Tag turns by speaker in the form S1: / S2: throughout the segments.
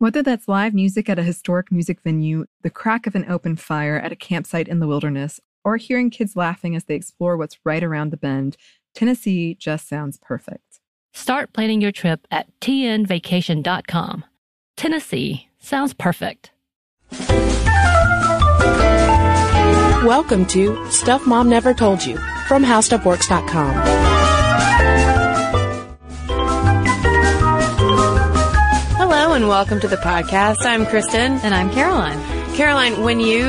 S1: Whether that's live music at a historic music venue, the crack of an open fire at a campsite in the wilderness, or hearing kids laughing as they explore what's right around the bend, Tennessee just sounds perfect.
S2: Start planning your trip at tnvacation.com. Tennessee sounds perfect.
S3: Welcome to Stuff Mom Never Told You from HowStuffWorks.com. Hello and welcome to the podcast. I'm Kristen.
S4: And I'm Caroline.
S3: Caroline, when you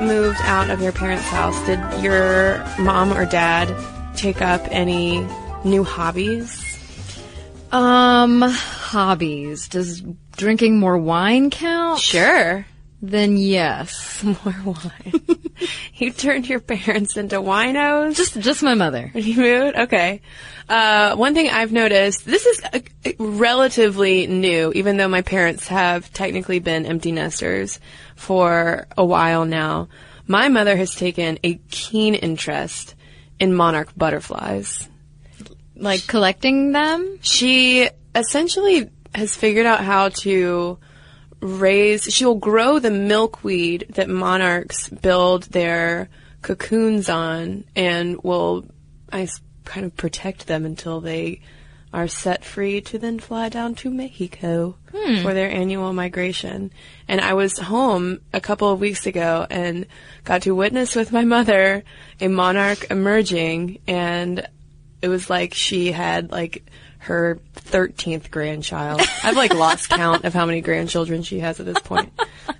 S3: moved out of your parents' house, did your mom or dad take up any new hobbies?
S4: Um, hobbies. Does drinking more wine count?
S3: Sure.
S4: Then yes.
S3: More wine. you turned your parents into winos?
S4: Just, just my mother.
S3: You moved? Okay. Uh, one thing I've noticed, this is uh relatively new, even though my parents have technically been empty nesters for a while now. My mother has taken a keen interest in monarch butterflies.
S4: Like collecting them?
S3: She essentially has figured out how to raise, she'll grow the milkweed that monarchs build their cocoons on and will, I kind of protect them until they are set free to then fly down to Mexico hmm. for their annual migration. And I was home a couple of weeks ago and got to witness with my mother a monarch emerging and it was like she had like her 13th grandchild. I've like lost count of how many grandchildren she has at this point.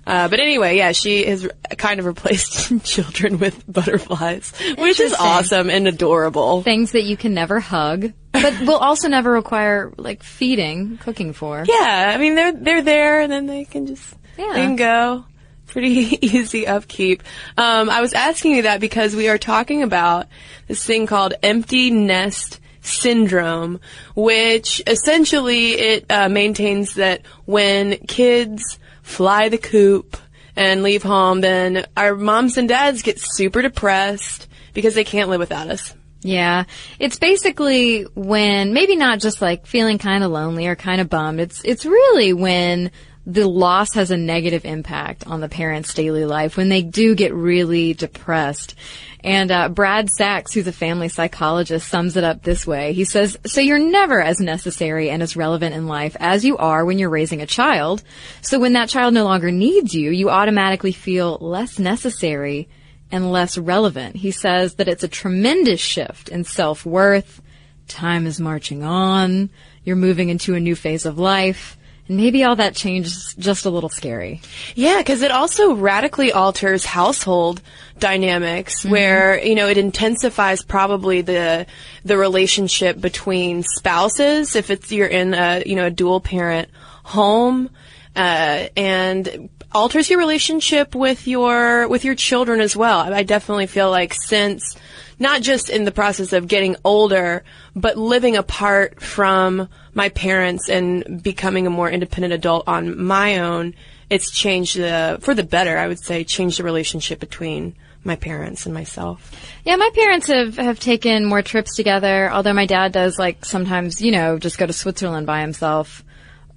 S3: Uh, but anyway, yeah, she has kind of replaced children with butterflies, which is awesome and adorable.
S4: Things that you can never hug, but will also never require like feeding, cooking for.
S3: Yeah, I mean they're they're there and then they can just
S4: Yeah.
S3: they can go. Pretty easy upkeep. Um, I was asking you that because we are talking about this thing called empty nest syndrome, which essentially it uh, maintains that when kids fly the coop and leave home, then our moms and dads get super depressed because they can't live without us.
S4: Yeah. It's basically when maybe not just like feeling kind of lonely or kind of bummed. It's it's really when the loss has a negative impact on the parent's daily life when they do get really depressed. And uh, Brad Sachs, who's a family psychologist, sums it up this way. He says, "So you're never as necessary and as relevant in life as you are when you're raising a child. So when that child no longer needs you, you automatically feel less necessary." and less relevant. He says that it's a tremendous shift in self-worth. Time is marching on. You're moving into a new phase of life. And maybe all that change is just a little scary.
S3: Yeah, because it also radically alters household dynamics, where you know it intensifies probably the the relationship between spouses if it's you're in a you know a dual parent home, uh, and alters your relationship with your with your children as well. I definitely feel like since not just in the process of getting older, but living apart from my parents and becoming a more independent adult on my own, it's changed the for the better. I would say changed the relationship between my parents and myself.
S4: Yeah, my parents have, have taken more trips together, although my dad does like sometimes, you know, just go to Switzerland by himself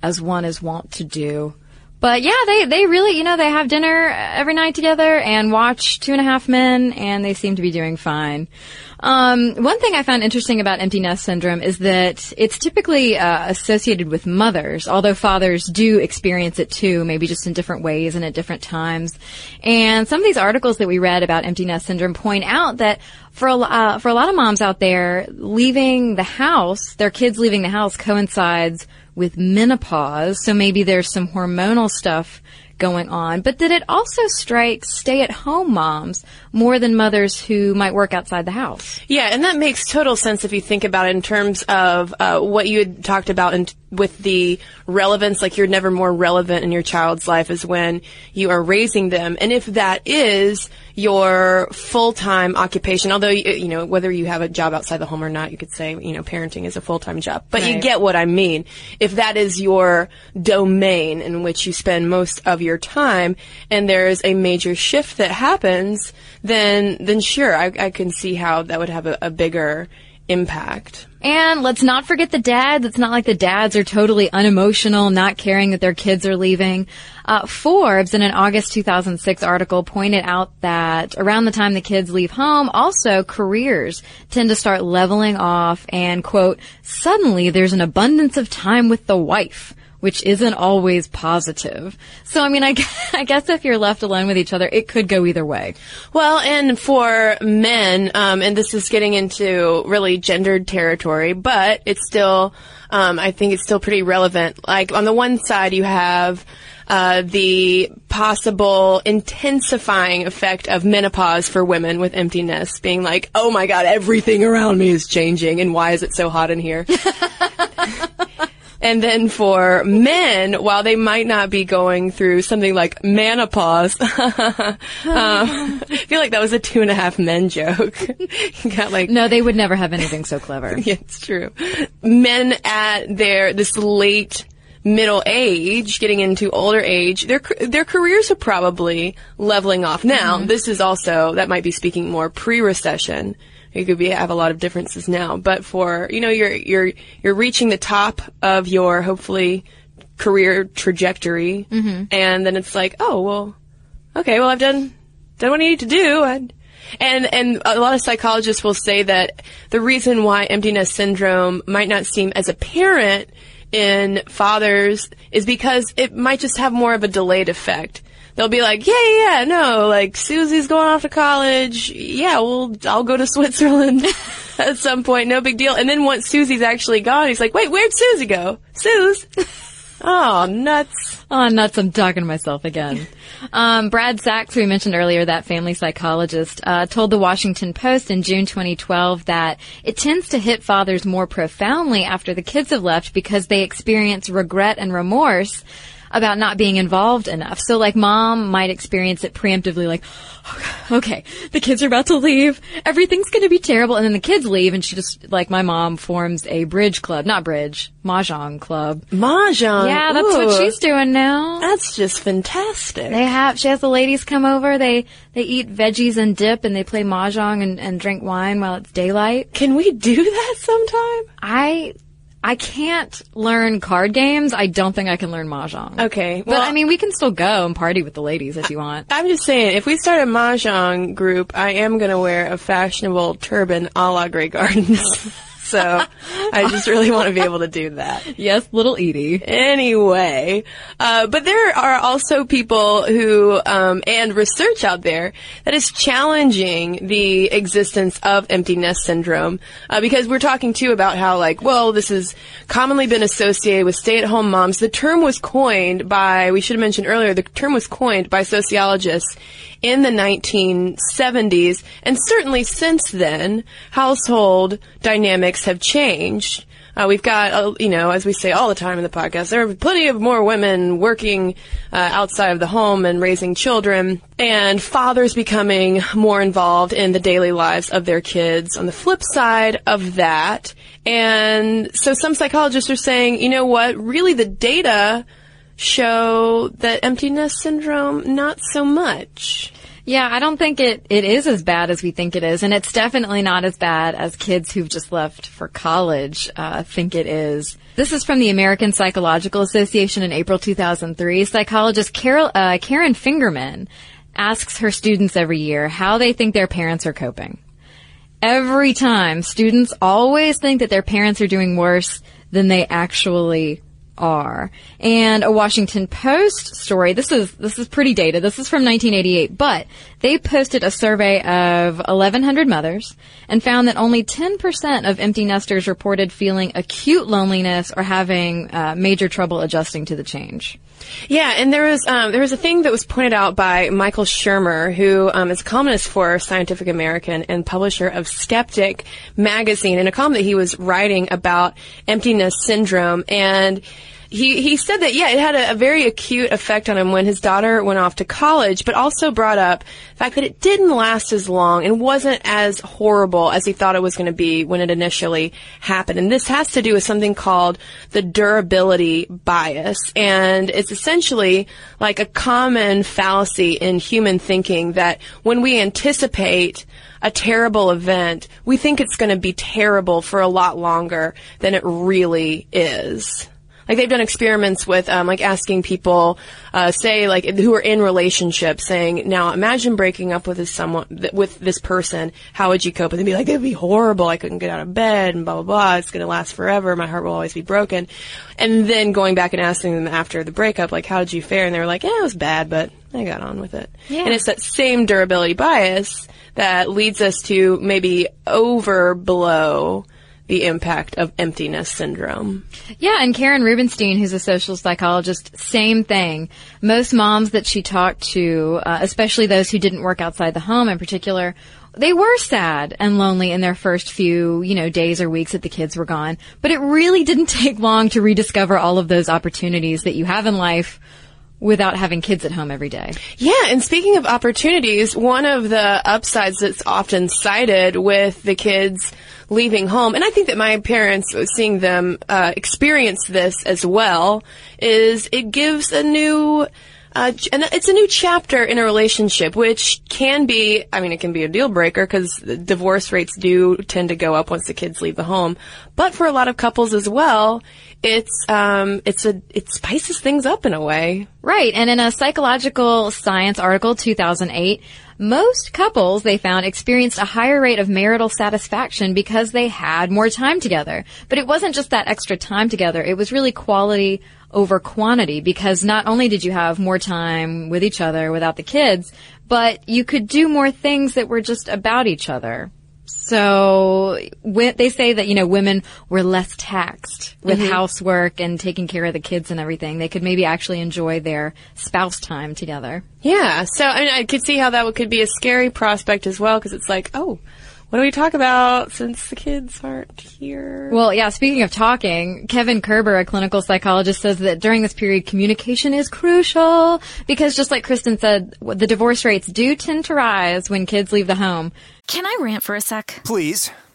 S4: as one is wont to do. But yeah, they, they really, you know, they have dinner every night together and watch Two and a Half Men and they seem to be doing fine. Um, one thing I found interesting about empty nest syndrome is that it's typically uh, associated with mothers, although fathers do experience it too, maybe just in different ways and at different times. And some of these articles that we read about empty nest syndrome point out that for a, uh, for a lot of moms out there, leaving the house, their kids leaving the house coincides with menopause. So maybe there's some hormonal stuff going on, but that it also strikes stay at home moms more than mothers who might work outside the house.
S3: Yeah, and that makes total sense if you think about it in terms of uh, what you had talked about in, with the relevance, like you're never more relevant in your child's life is when you are raising them. And if that is your full-time occupation, although, you know, whether you have a job outside the home or not, you could say, you know, parenting is a full-time job. But right. you get what I mean. If that is your domain in which you spend most of your time and there's a major shift that happens, then, then sure, I, I can see how that would have a, a bigger impact.
S4: And let's not forget the dads. It's not like the dads are totally unemotional, not caring that their kids are leaving. Uh, Forbes, in an August 2006 article, pointed out that around the time the kids leave home, also careers tend to start leveling off and, quote, suddenly there's an abundance of time with the wife which isn't always positive. So, I mean, I, I guess if you're left alone with each other, it could go either way.
S3: Well, and for men, um, and this is getting into really gendered territory, but it's still, um, I think it's still pretty relevant. Like, on the one side, you have, uh, the possible intensifying effect of menopause for women with empty nest, being like, oh my god, everything around me is changing, and why is it so hot in here? And then for men, while they might not be going through something like menopause, um, I feel like that was a two and a half men joke.
S4: got like no, they would never have anything so clever.
S3: yeah, it's true. Men at their this late middle age, getting into older age, their their careers are probably leveling off. Now, mm-hmm. this is also that might be speaking more pre-recession you could be have a lot of differences now. But for you know, you're you're you're reaching the top of your hopefully career trajectory, mm-hmm. and then it's like, oh well, okay, well I've done done what I need to do. I'd, and and a lot of psychologists will say that the reason why empty nest syndrome might not seem as apparent in fathers is because it might just have more of a delayed effect they'll be like, yeah, yeah, no, like Susie's going off to college. Yeah, well, I'll go to Switzerland at some point. No big deal. And then once Susie's actually gone, he's like, wait, where'd Susie go? Suze. Oh, nuts.
S4: Oh, nuts. I'm talking to myself again. Um, Brad Sachs, who we mentioned earlier, that family psychologist, uh, told the Washington Post in June 2012 that it tends to hit fathers more profoundly after the kids have left because they experience regret and remorse about not being involved enough. So like mom might experience it preemptively like, okay, the kids are about to leave. Everything's going to be terrible. And then the kids leave and she just, like my mom forms a bridge club, not bridge, mahjong club.
S3: Mahjong?
S4: Yeah, that's Ooh. what she's doing now.
S3: That's just fantastic.
S4: They have, she has the ladies come over, they, they eat veggies and dip and they play mahjong and, and drink wine while it's daylight.
S3: Can we do that sometime?
S4: I, I can't learn card games. I don't think I can learn mahjong.
S3: Okay,
S4: well, but I mean, we can still go and party with the ladies if you want.
S3: I'm just saying, if we start a mahjong group, I am going to wear a fashionable turban a la Grey Gardens. So I just really want to be able to do that.
S4: Yes, little Edie.
S3: Anyway, uh, but there are also people who, um, and research out there that is challenging the existence of empty nest syndrome, uh, because we're talking too about how like, well, this has commonly been associated with stay-at-home moms. The term was coined by, we should have mentioned earlier, the term was coined by sociologists in the 1970s, and certainly since then, household dynamics have changed. Uh, we've got, uh, you know, as we say all the time in the podcast, there are plenty of more women working uh, outside of the home and raising children, and fathers becoming more involved in the daily lives of their kids. On the flip side of that, and so some psychologists are saying, you know what, really the data show that empty nest syndrome not so much.
S4: Yeah, I don't think it, it is as bad as we think it is. And it's definitely not as bad as kids who've just left for college uh, think it is. This is from the American Psychological Association in April 2003. Psychologist Carol, uh, Karen Fingerman asks her students every year how they think their parents are coping. Every time, students always think that their parents are doing worse than they actually are. And a Washington Post story, this is, this is pretty dated. This is from 1988, but they posted a survey of 1100 mothers and found that only 10% of empty nesters reported feeling acute loneliness or having uh, major trouble adjusting to the change.
S3: Yeah, and there was um, there was a thing that was pointed out by Michael Shermer, who um, is a columnist for Scientific American and publisher of Skeptic magazine, in a column that he was writing about empty nest syndrome. And he he said that yeah, it had a, a, very acute effect on him when his daughter went off to college, but also brought up the fact that it didn't last as long and wasn't as horrible as he thought it was going to be when it initially happened. And this has to do with something called the durability bias, and it's essentially like a common fallacy in human thinking that when we anticipate a terrible event, we think it's going to be terrible for a lot longer than it really is. Like they've done experiments with, um, like asking people, uh, say like who are in relationships, saying, now imagine breaking up with this someone, with this person. How would you cope? And they'd be like, it'd be horrible. I couldn't get out of bed and blah blah blah. It's gonna last forever. My heart will always be broken. And then going back and asking them after the breakup, like, how did you fare? And they were like, yeah, it was bad, but I got on with it. Yeah. And it's that same durability bias that leads us to maybe overblow the impact of empty nest syndrome.
S4: Yeah, and Karen Rubenstein, who's a social psychologist, same thing. Most moms that she talked to, uh, especially those who didn't work outside the home in particular, they were sad and lonely in their first few, you know, days or weeks that the kids were gone. But it really didn't take long to rediscover all of those opportunities that you have in life without having kids at home every day.
S3: Yeah, and speaking of opportunities, one of the upsides that's often cited with the kids leaving home, and I think that my parents, seeing them uh, experience this as well, is it gives a new. Uh, and it's a new chapter in a relationship, which can be, I mean, it can be a deal breaker because divorce rates do tend to go up once the kids leave the home. But for a lot of couples as well, it's um, it's a it spices things up in a way.
S4: Right, and in a psychological science article, 2008, most couples they found experienced a higher rate of marital satisfaction because they had more time together. But it wasn't just that extra time together; it was really quality over quantity because not only did you have more time with each other without the kids, but you could do more things that were just about each other. So they say that, you know, women were less taxed with mm-hmm. housework and taking care of the kids and everything. They could maybe actually enjoy their spouse time together.
S3: Yeah. So I, mean, I could see how that could be a scary prospect as well because it's like, oh, what do we talk about since the kids aren't here?
S4: Well, yeah, speaking of talking, Kevin Kerber, a clinical psychologist, says that during this period, communication is crucial because just like Kristen said, the divorce rates do tend to rise when kids leave the home.
S5: Can I rant for a sec?
S6: Please.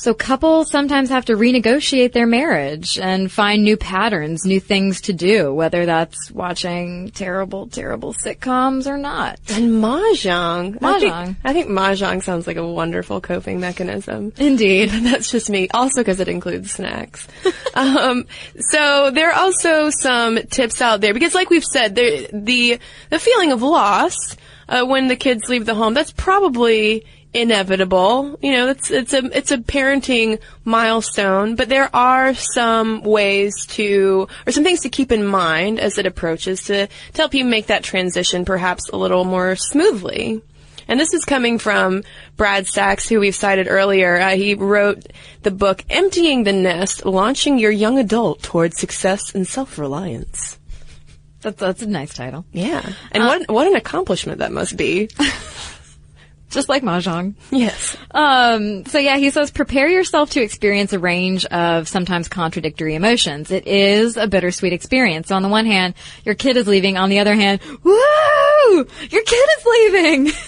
S4: So couples sometimes have to renegotiate their marriage and find new patterns, new things to do, whether that's watching terrible, terrible sitcoms or not.
S3: And mahjong. I think,
S4: Mahjong.
S3: I think mahjong sounds like a wonderful coping mechanism.
S4: Indeed.
S3: That's just me. Also because it includes snacks. um, so there are also some tips out there because, like we've said, the the feeling of loss uh, when the kids leave the home that's probably inevitable. You know, it's it's a it's a parenting milestone. But there are some ways to or some things to keep in mind as it approaches to to help you make that transition perhaps a little more smoothly. And this is coming from Brad Sachs, who we've cited earlier. Uh, he wrote the book Emptying the Nest, Launching Your Young Adult Toward Success and Self-Reliance.
S4: That's, that's a nice title.
S3: Yeah. And what, what an accomplishment that must be.
S4: Just like Mahjong.
S3: yes.
S4: Um, so yeah, he says prepare yourself to experience a range of sometimes contradictory emotions. It is a bittersweet experience. So on the one hand, your kid is leaving. On the other hand, woo! Your kid is leaving!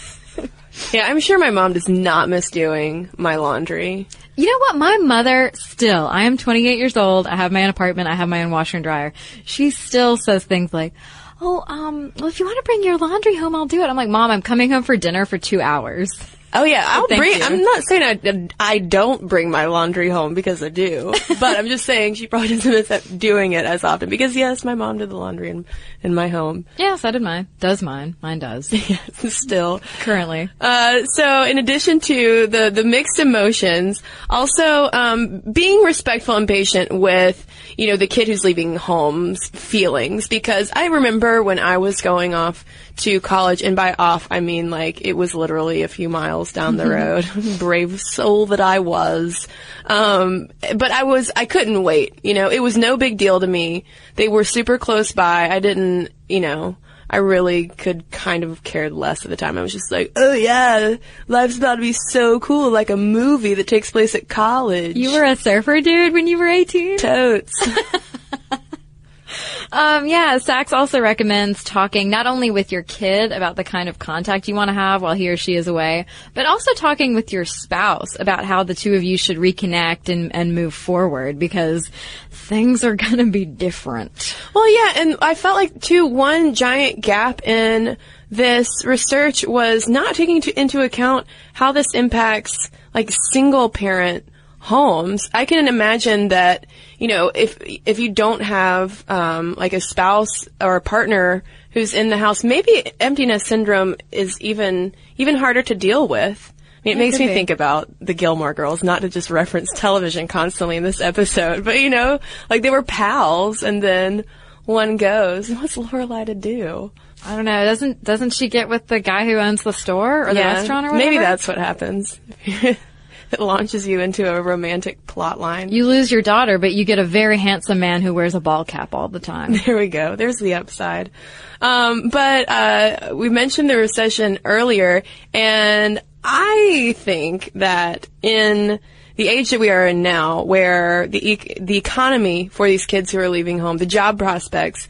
S3: Yeah, I'm sure my mom does not miss doing my laundry.
S4: You know what? My mother still, I am 28 years old. I have my own apartment. I have my own washer and dryer. She still says things like, Oh, um, well, if you want to bring your laundry home, I'll do it. I'm like, Mom, I'm coming home for dinner for two hours.
S3: Oh yeah, I'll
S4: Thank
S3: bring.
S4: you.
S3: I'm not saying I, I don't bring my laundry home because I do, but I'm just saying she probably doesn't miss that- doing it as often because yes, my mom did the laundry in, in my home.
S4: Yeah, so did mine. Does mine. Mine does.
S3: Still,
S4: Currently.
S3: Uh, so in addition to the, the mixed emotions, also, um, being respectful and patient with, you know, the kid who's leaving home's feelings, because I remember when I was going off to college, and by off, I mean like, it was literally a few miles down the road. Brave soul that I was. Um, but I was, I couldn't wait, you know, it was no big deal to me. They were super close by. I didn't, you know, I really could kind of cared less at the time. I was just like, oh yeah, life's about to be so cool, like a movie that takes place at college.
S4: You were a surfer dude when you were 18?
S3: totes.
S4: Um, yeah, Sachs also recommends talking not only with your kid about the kind of contact you want to have while he or she is away, but also talking with your spouse about how the two of you should reconnect and, and move forward because things are going to be different.
S3: well, yeah, and I felt like too one giant gap in this research was not taking to, into account how this impacts like single parent homes. I can imagine that you know if if you don't have um, like a spouse or a partner who's in the house, maybe empty nest syndrome is even even harder to deal with. I mean, it makes me think about the Gilmore Girls, not to just reference television constantly in this episode, but you know, like they were pals, and then one goes. What's Lorelai to do?
S4: I don't know. Doesn't doesn't she get with the guy who owns the store or the restaurant or whatever?
S3: maybe that's what happens. it launches you into a romantic plot line.
S4: You lose your daughter, but you get a very handsome man who wears a ball cap all the time.
S3: There we go. There's the upside. Um, but uh, we mentioned the recession earlier, and I think that in the age that we are in now, where the e- the economy for these kids who are leaving home, the job prospects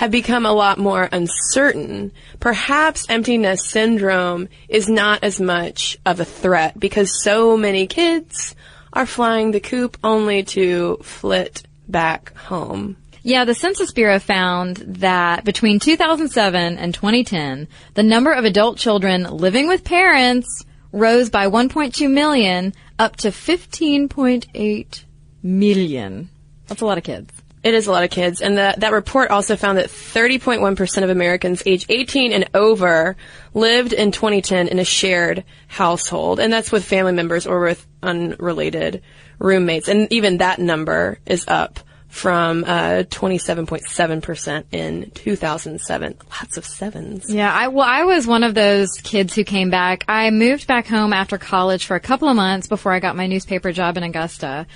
S3: have become a lot more uncertain. Perhaps empty nest syndrome is not as much of a threat because so many kids are flying the coop only to flit back home.
S4: Yeah, the Census Bureau found that between 2007 and 2010, the number of adult children living with parents rose by 1.2 million up to 15.8 million. That's a lot of kids.
S3: It is a lot of kids. And that that report also found that 30.1% of Americans age 18 and over lived in 2010 in a shared household. And that's with family members or with unrelated roommates. And even that number is up from uh, 27.7% in 2007. Lots of sevens.
S4: Yeah, I well, I was one of those kids who came back. I moved back home after college for a couple of months before I got my newspaper job in Augusta.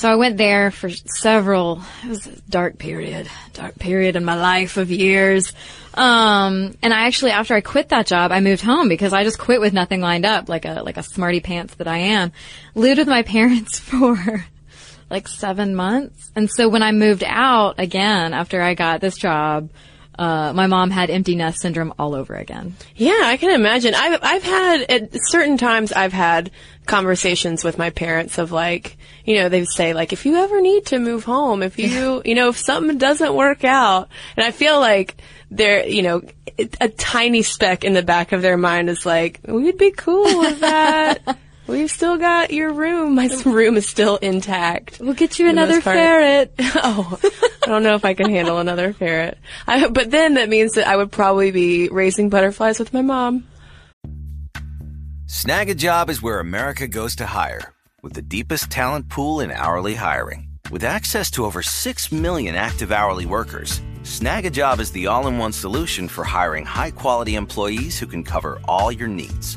S4: So I went there for several. It was a dark period, dark period in my life of years. Um, and I actually, after I quit that job, I moved home because I just quit with nothing lined up, like a like a smarty pants that I am. Lived with my parents for like seven months, and so when I moved out again after I got this job, uh, my mom had empty nest syndrome all over again.
S3: Yeah, I can imagine. I've I've had at certain times I've had conversations with my parents of like, you know, they say like, if you ever need to move home, if you, you know, if something doesn't work out, and I feel like they're, you know, a tiny speck in the back of their mind is like, we'd be cool with that. We've still got your room. My room is still intact.
S4: We'll get you another ferret.
S3: oh, I don't know if I can handle another ferret. I, but then that means that I would probably be raising butterflies with my mom.
S7: Snagajob is where America goes to hire, with the deepest talent pool in hourly hiring. With access to over 6 million active hourly workers, Snagajob is the all in one solution for hiring high quality employees who can cover all your needs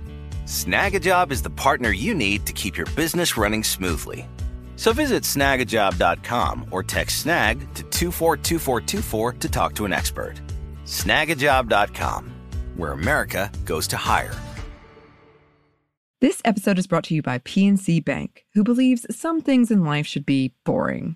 S7: Snagajob is the partner you need to keep your business running smoothly. So visit snagajob.com or text snag to 242424 to talk to an expert. Snagajob.com, where America goes to hire.
S1: This episode is brought to you by PNC Bank, who believes some things in life should be boring,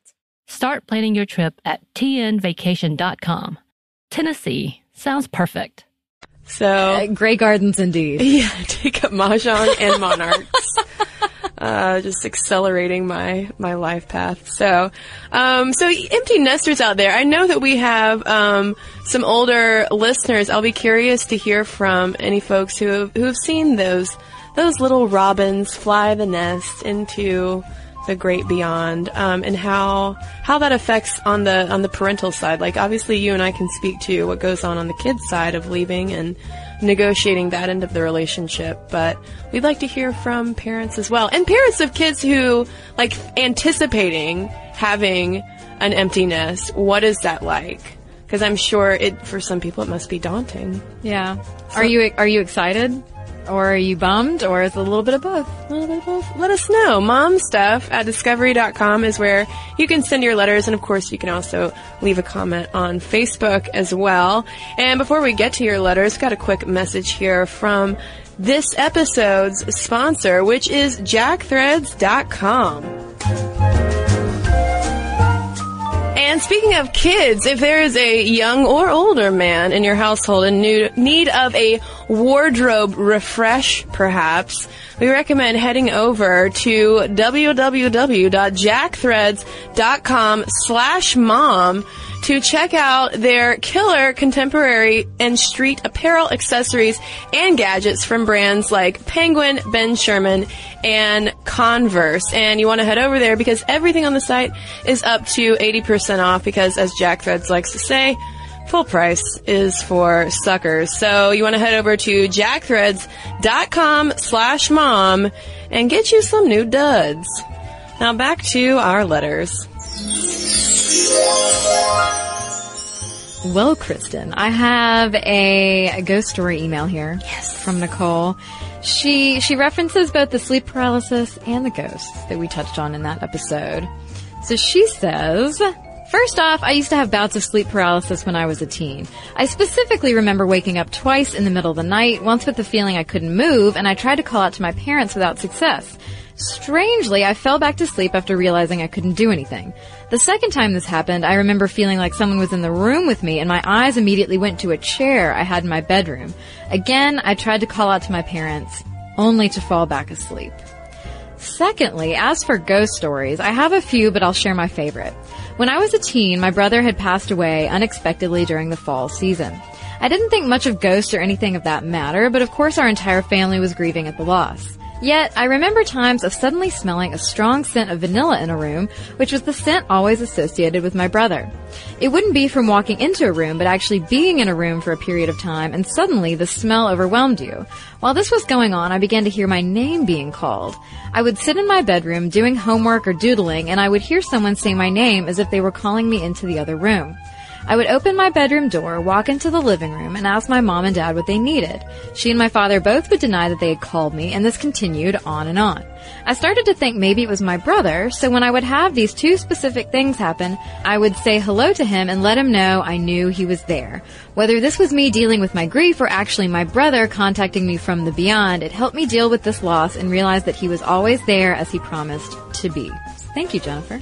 S2: Start planning your trip at tnvacation.com. Tennessee sounds perfect.
S3: So,
S4: Uh, Grey Gardens indeed.
S3: yeah, take up Mahjong and Monarchs. Uh, just accelerating my, my life path. So, um, so empty nesters out there, I know that we have, um, some older listeners. I'll be curious to hear from any folks who have, who have seen those, those little robins fly the nest into, the great beyond um, and how how that affects on the on the parental side like obviously you and I can speak to what goes on on the kids side of leaving and negotiating that end of the relationship but we'd like to hear from parents as well and parents of kids who like anticipating having an empty nest what is that like because I'm sure it for some people it must be daunting
S4: Yeah. Are you are you excited? Or are you bummed? Or is it a little bit of both?
S3: A little bit of both. Let us know. Mom stuff at discovery.com is where you can send your letters. And of course, you can also leave a comment on Facebook as well. And before we get to your letters, got a quick message here from this episode's sponsor, which is jackthreads.com. And speaking of kids, if there is a young or older man in your household in need of a wardrobe refresh, perhaps, we recommend heading over to www.jackthreads.com slash mom to check out their killer contemporary and street apparel accessories and gadgets from brands like Penguin, Ben Sherman, and Converse. And you want to head over there because everything on the site is up to 80% off because as Jack Threads likes to say, full price is for suckers. So you want to head over to jackthreads.com slash mom and get you some new duds. Now back to our letters.
S4: Well, Kristen, I have a, a ghost story email here. Yes. From Nicole. She she references both the sleep paralysis and the ghosts that we touched on in that episode. So she says, First off, I used to have bouts of sleep paralysis when I was a teen. I specifically remember waking up twice in the middle of the night, once with the feeling I couldn't move, and I tried to call out to my parents without success. Strangely, I fell back to sleep after realizing I couldn't do anything. The second time this happened, I remember feeling like someone was in the room with me and my eyes immediately went to a chair I had in my bedroom. Again, I tried to call out to my parents, only to fall back asleep. Secondly, as for ghost stories, I have a few, but I'll share my favorite. When I was a teen, my brother had passed away unexpectedly during the fall season. I didn't think much of ghosts or anything of that matter, but of course our entire family was grieving at the loss. Yet, I remember times of suddenly smelling a strong scent of vanilla in a room, which was the scent always associated with my brother. It wouldn't be from walking into a room, but actually being in a room for a period of time, and suddenly the smell overwhelmed you. While this was going on, I began to hear my name being called. I would sit in my bedroom doing homework or doodling, and I would hear someone say my name as if they were calling me into the other room. I would open my bedroom door, walk into the living room, and ask my mom and dad what they needed. She and my father both would deny that they had called me, and this continued on and on. I started to think maybe it was my brother, so when I would have these two specific things happen, I would say hello to him and let him know I knew he was there. Whether this was me dealing with my grief or actually my brother contacting me from the beyond, it helped me deal with this loss and realize that he was always there as he promised to be. Thank you, Jennifer.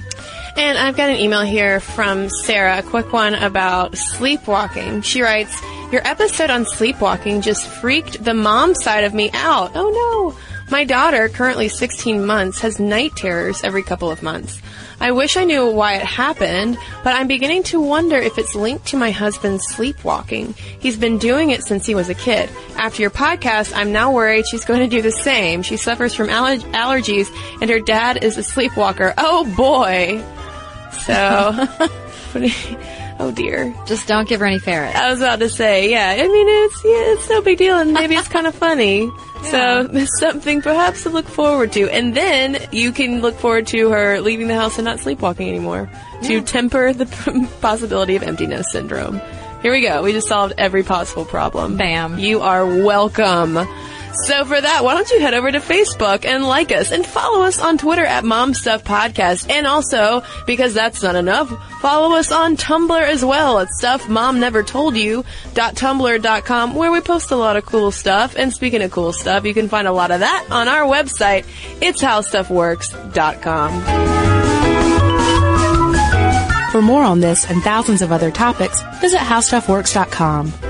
S3: And I've got an email here from Sarah, a quick one about sleepwalking. She writes, Your episode on sleepwalking just freaked the mom side of me out. Oh no! My daughter, currently 16 months, has night terrors every couple of months. I wish I knew why it happened, but I'm beginning to wonder if it's linked to my husband's sleepwalking. He's been doing it since he was a kid. After your podcast, I'm now worried she's going to do the same. She suffers from aller- allergies, and her dad is a sleepwalker. Oh boy! So, oh dear.
S4: Just don't give her any ferrets.
S3: I was about to say, yeah. I mean, it's yeah, it's no big deal, and maybe it's kind of funny. So there's something perhaps to look forward to, and then you can look forward to her leaving the house and not sleepwalking anymore to temper the possibility of empty nest syndrome. Here we go. We just solved every possible problem.
S4: Bam.
S3: You are welcome. So for that, why don't you head over to Facebook and like us and follow us on Twitter at Mom Stuff Podcast. And also, because that's not enough, follow us on Tumblr as well at stuffmomnevertoldyou.tumblr.com where we post a lot of cool stuff. And speaking of cool stuff, you can find a lot of that on our website. It's howstuffworks.com.
S8: For more on this and thousands of other topics, visit howstuffworks.com.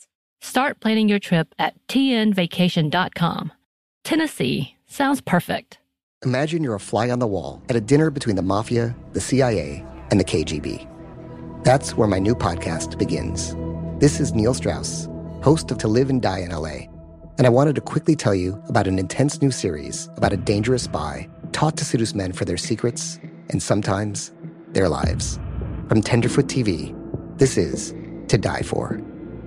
S2: Start planning your trip at tnvacation.com. Tennessee sounds perfect.
S9: Imagine you're a fly on the wall at a dinner between the mafia, the CIA, and the KGB. That's where my new podcast begins. This is Neil Strauss, host of To Live and Die in LA, and I wanted to quickly tell you about an intense new series about a dangerous spy taught to seduce men for their secrets and sometimes their lives. From Tenderfoot TV, this is To Die For.